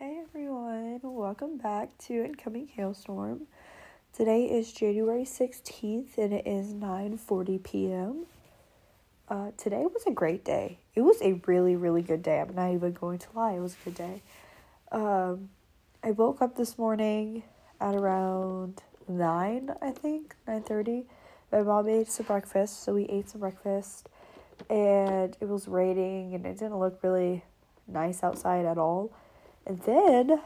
Hey everyone, welcome back to Incoming Hailstorm. Today is January 16th and it is 9:40 p.m. Uh, today was a great day. It was a really, really good day. I'm not even going to lie, it was a good day. Um, I woke up this morning at around 9, I think, 9:30. My mom made some breakfast, so we ate some breakfast and it was raining and it didn't look really nice outside at all. And then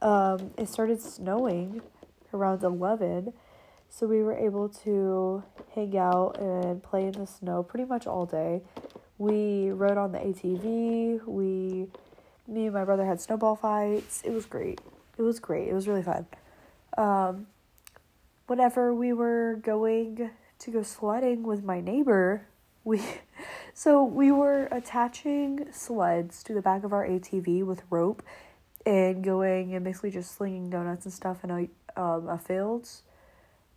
um, it started snowing around 11. So we were able to hang out and play in the snow pretty much all day. We rode on the ATV. We, me and my brother had snowball fights. It was great. It was great. It was really fun. Um, whenever we were going to go sledding with my neighbor, we so we were attaching sleds to the back of our ATV with rope and going and basically just slinging donuts and stuff in a um a fields.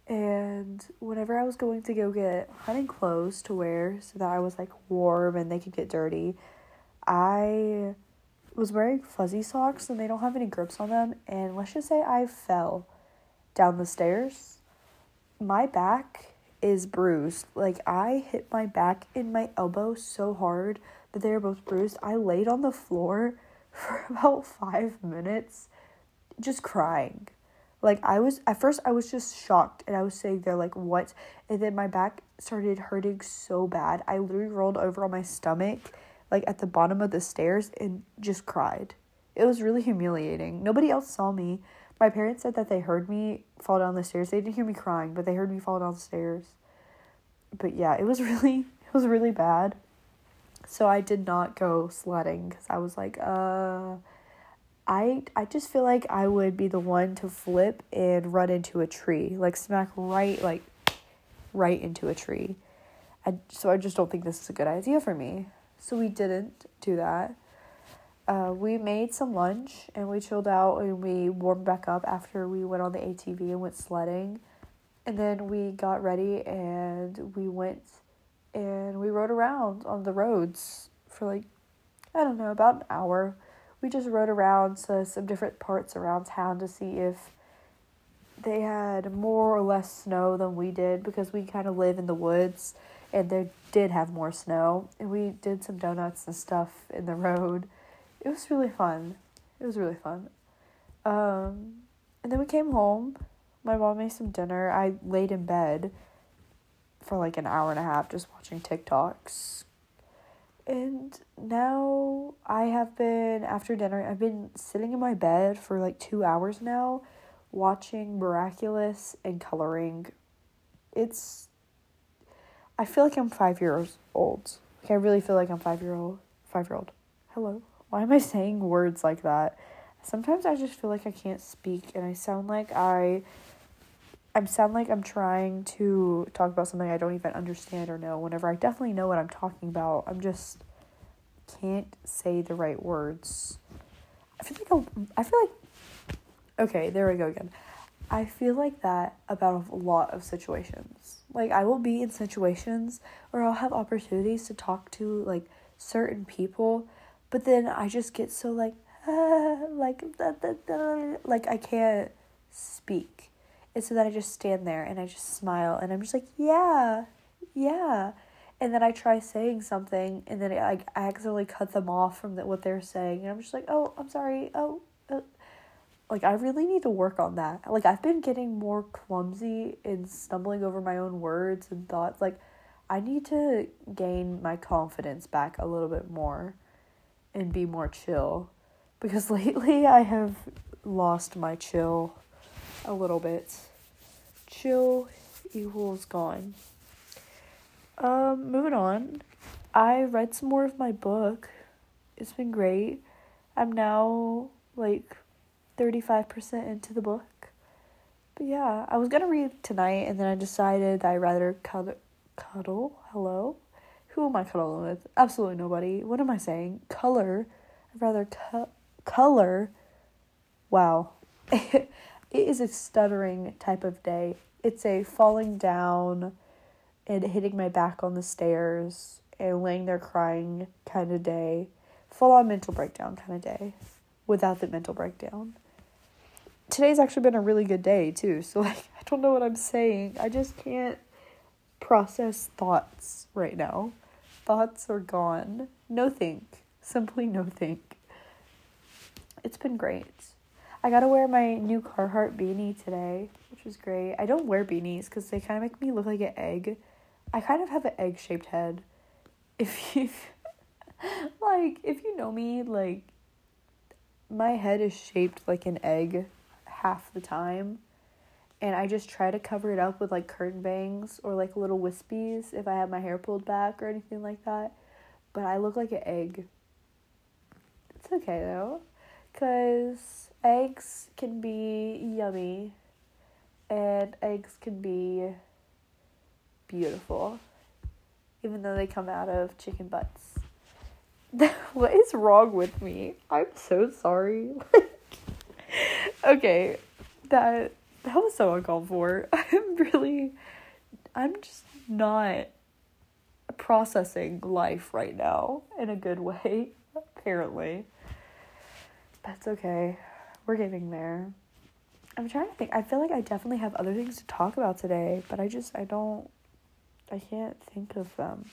And whenever I was going to go get hunting clothes to wear so that I was like warm and they could get dirty, I was wearing fuzzy socks and they don't have any grips on them and let's just say I fell down the stairs. My back is bruised. Like I hit my back and my elbow so hard that they are both bruised. I laid on the floor for about five minutes just crying. Like I was at first I was just shocked and I was sitting there like what? And then my back started hurting so bad. I literally rolled over on my stomach like at the bottom of the stairs and just cried. It was really humiliating. Nobody else saw me. My parents said that they heard me fall down the stairs. They didn't hear me crying, but they heard me fall down the stairs. But yeah, it was really it was really bad. So I did not go sledding cuz I was like, uh I I just feel like I would be the one to flip and run into a tree, like smack right like right into a tree. I, so I just don't think this is a good idea for me. So we didn't do that uh, we made some lunch and we chilled out and we warmed back up after we went on the ATV and went sledding. And then we got ready and we went and we rode around on the roads for like, I don't know, about an hour. We just rode around to some different parts around town to see if they had more or less snow than we did because we kind of live in the woods and they did have more snow. And we did some donuts and stuff in the road it was really fun. It was really fun. Um, and then we came home. My mom made some dinner. I laid in bed for like an hour and a half just watching TikToks. And now I have been, after dinner, I've been sitting in my bed for like two hours now watching Miraculous and coloring. It's, I feel like I'm five years old. Like I really feel like I'm five year old, five year old. Hello. Why am I saying words like that? Sometimes I just feel like I can't speak and I sound like I I sound like I'm trying to talk about something I don't even understand or know whenever I definitely know what I'm talking about. I'm just can't say the right words. I feel like I'm, I feel like okay, there we go again. I feel like that about a lot of situations. Like I will be in situations where I'll have opportunities to talk to like certain people but then I just get so like, ah, like, da, da, da, like I can't speak. And so then I just stand there and I just smile and I'm just like, yeah, yeah. And then I try saying something and then I, I accidentally cut them off from the, what they're saying. And I'm just like, oh, I'm sorry. Oh, uh. like I really need to work on that. Like I've been getting more clumsy and stumbling over my own words and thoughts. Like I need to gain my confidence back a little bit more and be more chill because lately I have lost my chill a little bit. Chill equals gone. Um, moving on. I read some more of my book. It's been great. I'm now like 35% into the book. But yeah, I was gonna read tonight and then I decided I'd rather cuddle. Cuddle? Hello? Who am I cuddling with? Absolutely nobody. What am I saying? Color. I'd rather cu- color. Wow. it is a stuttering type of day. It's a falling down and hitting my back on the stairs and laying there crying kind of day. Full on mental breakdown kind of day. without the mental breakdown. Today's actually been a really good day too, so like I don't know what I'm saying. I just can't process thoughts right now. Thoughts are gone. No think. Simply no think. It's been great. I got to wear my new Carhartt beanie today, which was great. I don't wear beanies because they kind of make me look like an egg. I kind of have an egg shaped head. If you, like, if you know me, like, my head is shaped like an egg half the time. And I just try to cover it up with like curtain bangs or like little wispies if I have my hair pulled back or anything like that. But I look like an egg. It's okay though, because eggs can be yummy and eggs can be beautiful even though they come out of chicken butts. What is wrong with me? I'm so sorry. Okay that that was so uncalled for. I'm really i'm just not processing life right now in a good way apparently that's okay we're getting there. I'm trying to think. I feel like I definitely have other things to talk about today, but I just I don't I can't think of them.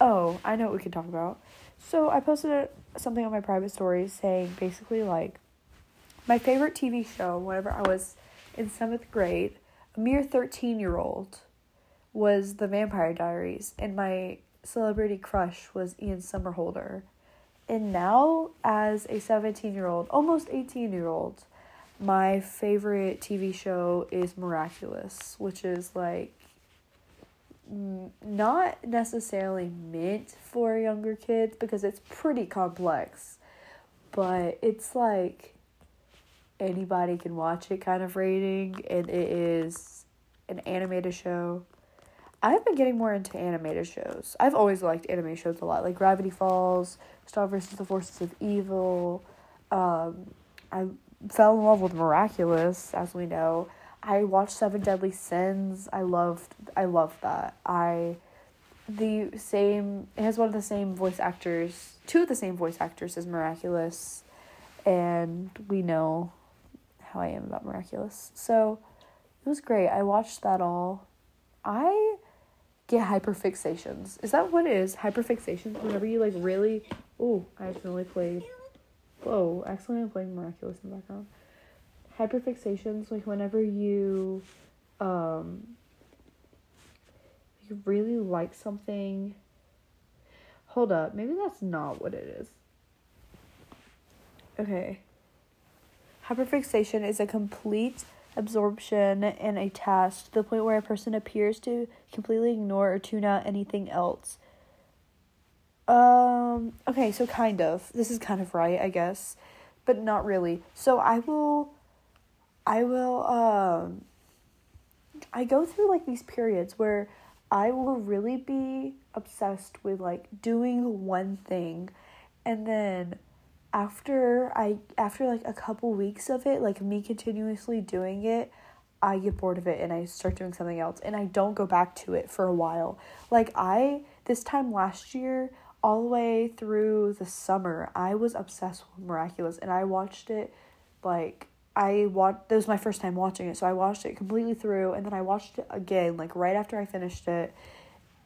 Oh, I know what we can talk about. So I posted something on my private story saying basically like my favorite TV show whenever I was in seventh grade, a mere thirteen year old, was The Vampire Diaries, and my celebrity crush was Ian Somerhalder. And now, as a 17 year old, almost 18 year old, my favorite TV show is Miraculous, which is like not necessarily meant for younger kids because it's pretty complex, but it's like anybody can watch it kind of rating, and it is an animated show. I've been getting more into animated shows. I've always liked anime shows a lot, like Gravity Falls, Star versus the Forces of Evil. Um, I fell in love with Miraculous, as we know. I watched Seven Deadly Sins. I loved I loved that. I the same it has one of the same voice actors, two of the same voice actors as Miraculous, and we know how I am about Miraculous. So it was great. I watched that all. I get hyperfixations. Is that what it is? Hyperfixations? Whenever you like really Oh, I accidentally played. Whoa, accidentally playing Miraculous in the background. Hyperfixations, like whenever you, um, you really like something. Hold up, maybe that's not what it is. Okay. Hyperfixation is a complete absorption in a task to the point where a person appears to completely ignore or tune out anything else um, okay, so kind of. This is kind of right, I guess, but not really. So I will I will um I go through like these periods where I will really be obsessed with like doing one thing and then after I after like a couple weeks of it, like me continuously doing it, I get bored of it and I start doing something else and I don't go back to it for a while. Like I this time last year, all the way through the summer, I was obsessed with Miraculous and I watched it like I watched that was my first time watching it, so I watched it completely through and then I watched it again like right after I finished it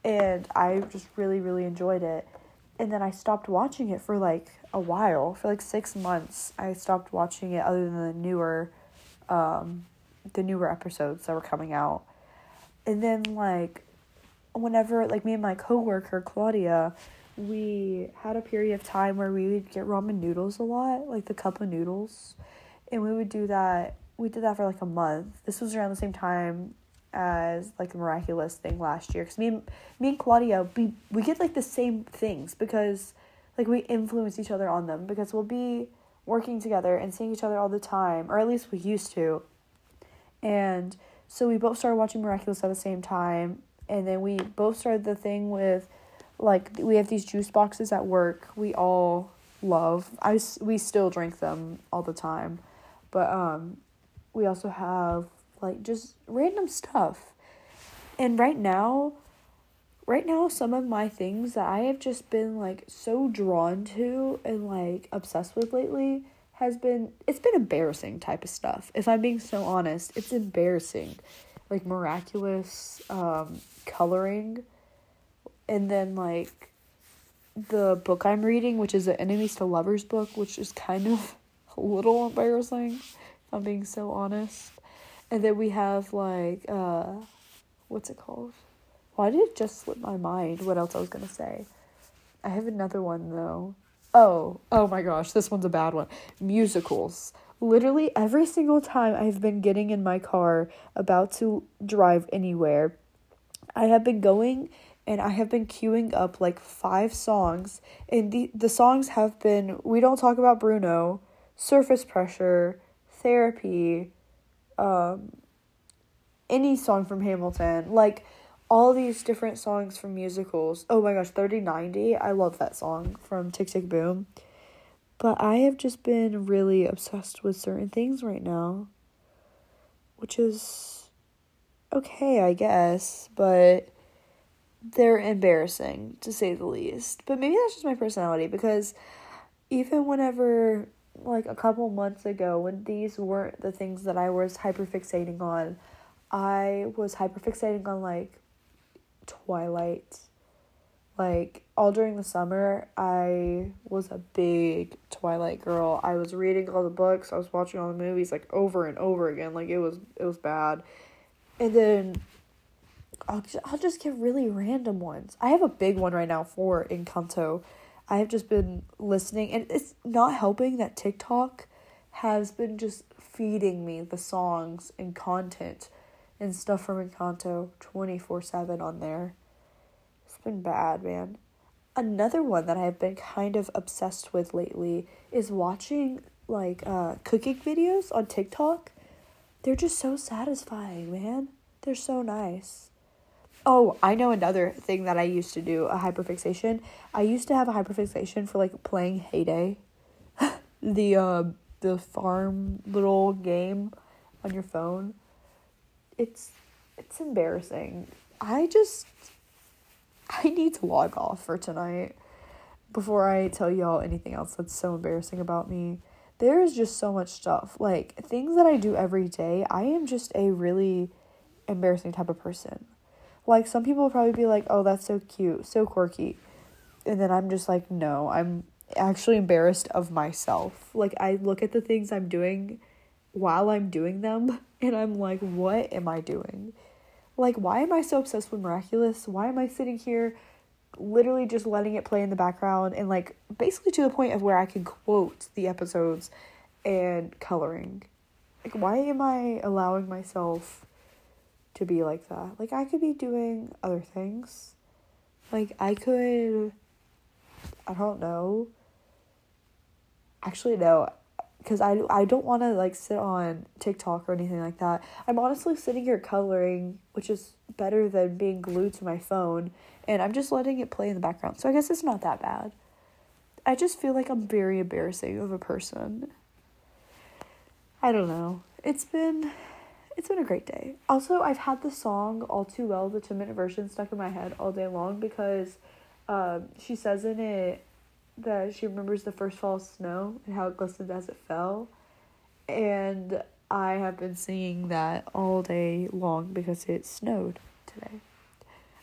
and I just really really enjoyed it. And then I stopped watching it for like a while, for like 6 months. I stopped watching it other than the newer um the newer episodes that were coming out. And then like whenever like me and my coworker Claudia we had a period of time where we would get ramen noodles a lot, like the cup of noodles. And we would do that. We did that for like a month. This was around the same time as like the miraculous thing last year. Cause me and me and Claudia, we we get like the same things because like we influence each other on them because we'll be working together and seeing each other all the time, or at least we used to. And so we both started watching Miraculous at the same time, and then we both started the thing with like we have these juice boxes at work we all love i we still drink them all the time but um we also have like just random stuff and right now right now some of my things that i have just been like so drawn to and like obsessed with lately has been it's been embarrassing type of stuff. If I'm being so honest, it's embarrassing. Like miraculous um coloring and then like the book I'm reading, which is the Enemies to Lovers book, which is kind of a little embarrassing, if I'm being so honest. And then we have like uh what's it called? Why did it just slip my mind what else I was gonna say? I have another one though. Oh, oh my gosh, this one's a bad one. Musicals. Literally every single time I've been getting in my car about to drive anywhere, I have been going and I have been queuing up like five songs, and the the songs have been "We Don't Talk About Bruno," "Surface Pressure," "Therapy," um, any song from Hamilton, like all these different songs from musicals. Oh my gosh, thirty ninety! I love that song from Tick Tick Boom. But I have just been really obsessed with certain things right now, which is okay, I guess, but they're embarrassing to say the least. But maybe that's just my personality because even whenever like a couple months ago when these weren't the things that I was hyperfixating on, I was hyperfixating on like Twilight. Like all during the summer, I was a big Twilight girl. I was reading all the books, I was watching all the movies like over and over again. Like it was it was bad. And then I'll I'll just get really random ones. I have a big one right now for Encanto. I have just been listening, and it's not helping that TikTok has been just feeding me the songs and content and stuff from Encanto 24 7 on there. It's been bad, man. Another one that I've been kind of obsessed with lately is watching like uh, cooking videos on TikTok. They're just so satisfying, man. They're so nice. Oh, I know another thing that I used to do a hyperfixation. I used to have a hyperfixation for like playing Hay Day, the uh the farm little game on your phone. It's it's embarrassing. I just I need to log off for tonight before I tell y'all anything else that's so embarrassing about me. There is just so much stuff. Like things that I do every day, I am just a really embarrassing type of person. Like some people will probably be like, "Oh, that's so cute, so quirky." And then I'm just like, "No, I'm actually embarrassed of myself." Like I look at the things I'm doing while I'm doing them and I'm like, "What am I doing?" Like, why am I so obsessed with Miraculous? Why am I sitting here literally just letting it play in the background and like basically to the point of where I can quote the episodes and coloring? Like, why am I allowing myself to be like that. Like I could be doing other things. Like I could I don't know. Actually no, cuz I I don't want to like sit on TikTok or anything like that. I'm honestly sitting here coloring, which is better than being glued to my phone, and I'm just letting it play in the background. So I guess it's not that bad. I just feel like I'm very embarrassing of a person. I don't know. It's been it's been a great day. Also, I've had the song All Too Well, the two minute version, stuck in my head all day long because um, she says in it that she remembers the first fall of snow and how it glistened as it fell. And I have been singing that all day long because it snowed today.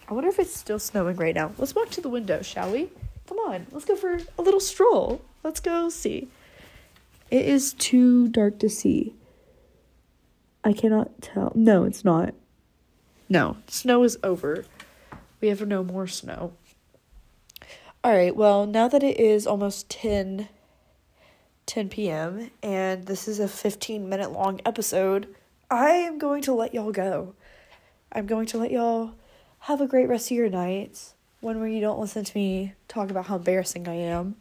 I wonder if it's still snowing right now. Let's walk to the window, shall we? Come on, let's go for a little stroll. Let's go see. It is too dark to see. I cannot tell. No, it's not. No, snow is over. We have no more snow. All right, well, now that it is almost 10 10 p.m. and this is a 15 minute long episode, I am going to let y'all go. I'm going to let y'all have a great rest of your nights. One where you don't listen to me talk about how embarrassing I am.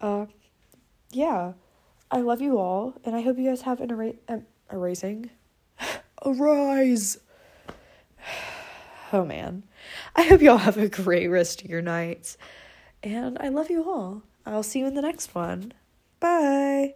Uh, yeah, I love you all, and I hope you guys have an era- erasing. Arise! Oh man. I hope y'all have a great rest of your nights. And I love you all. I'll see you in the next one. Bye.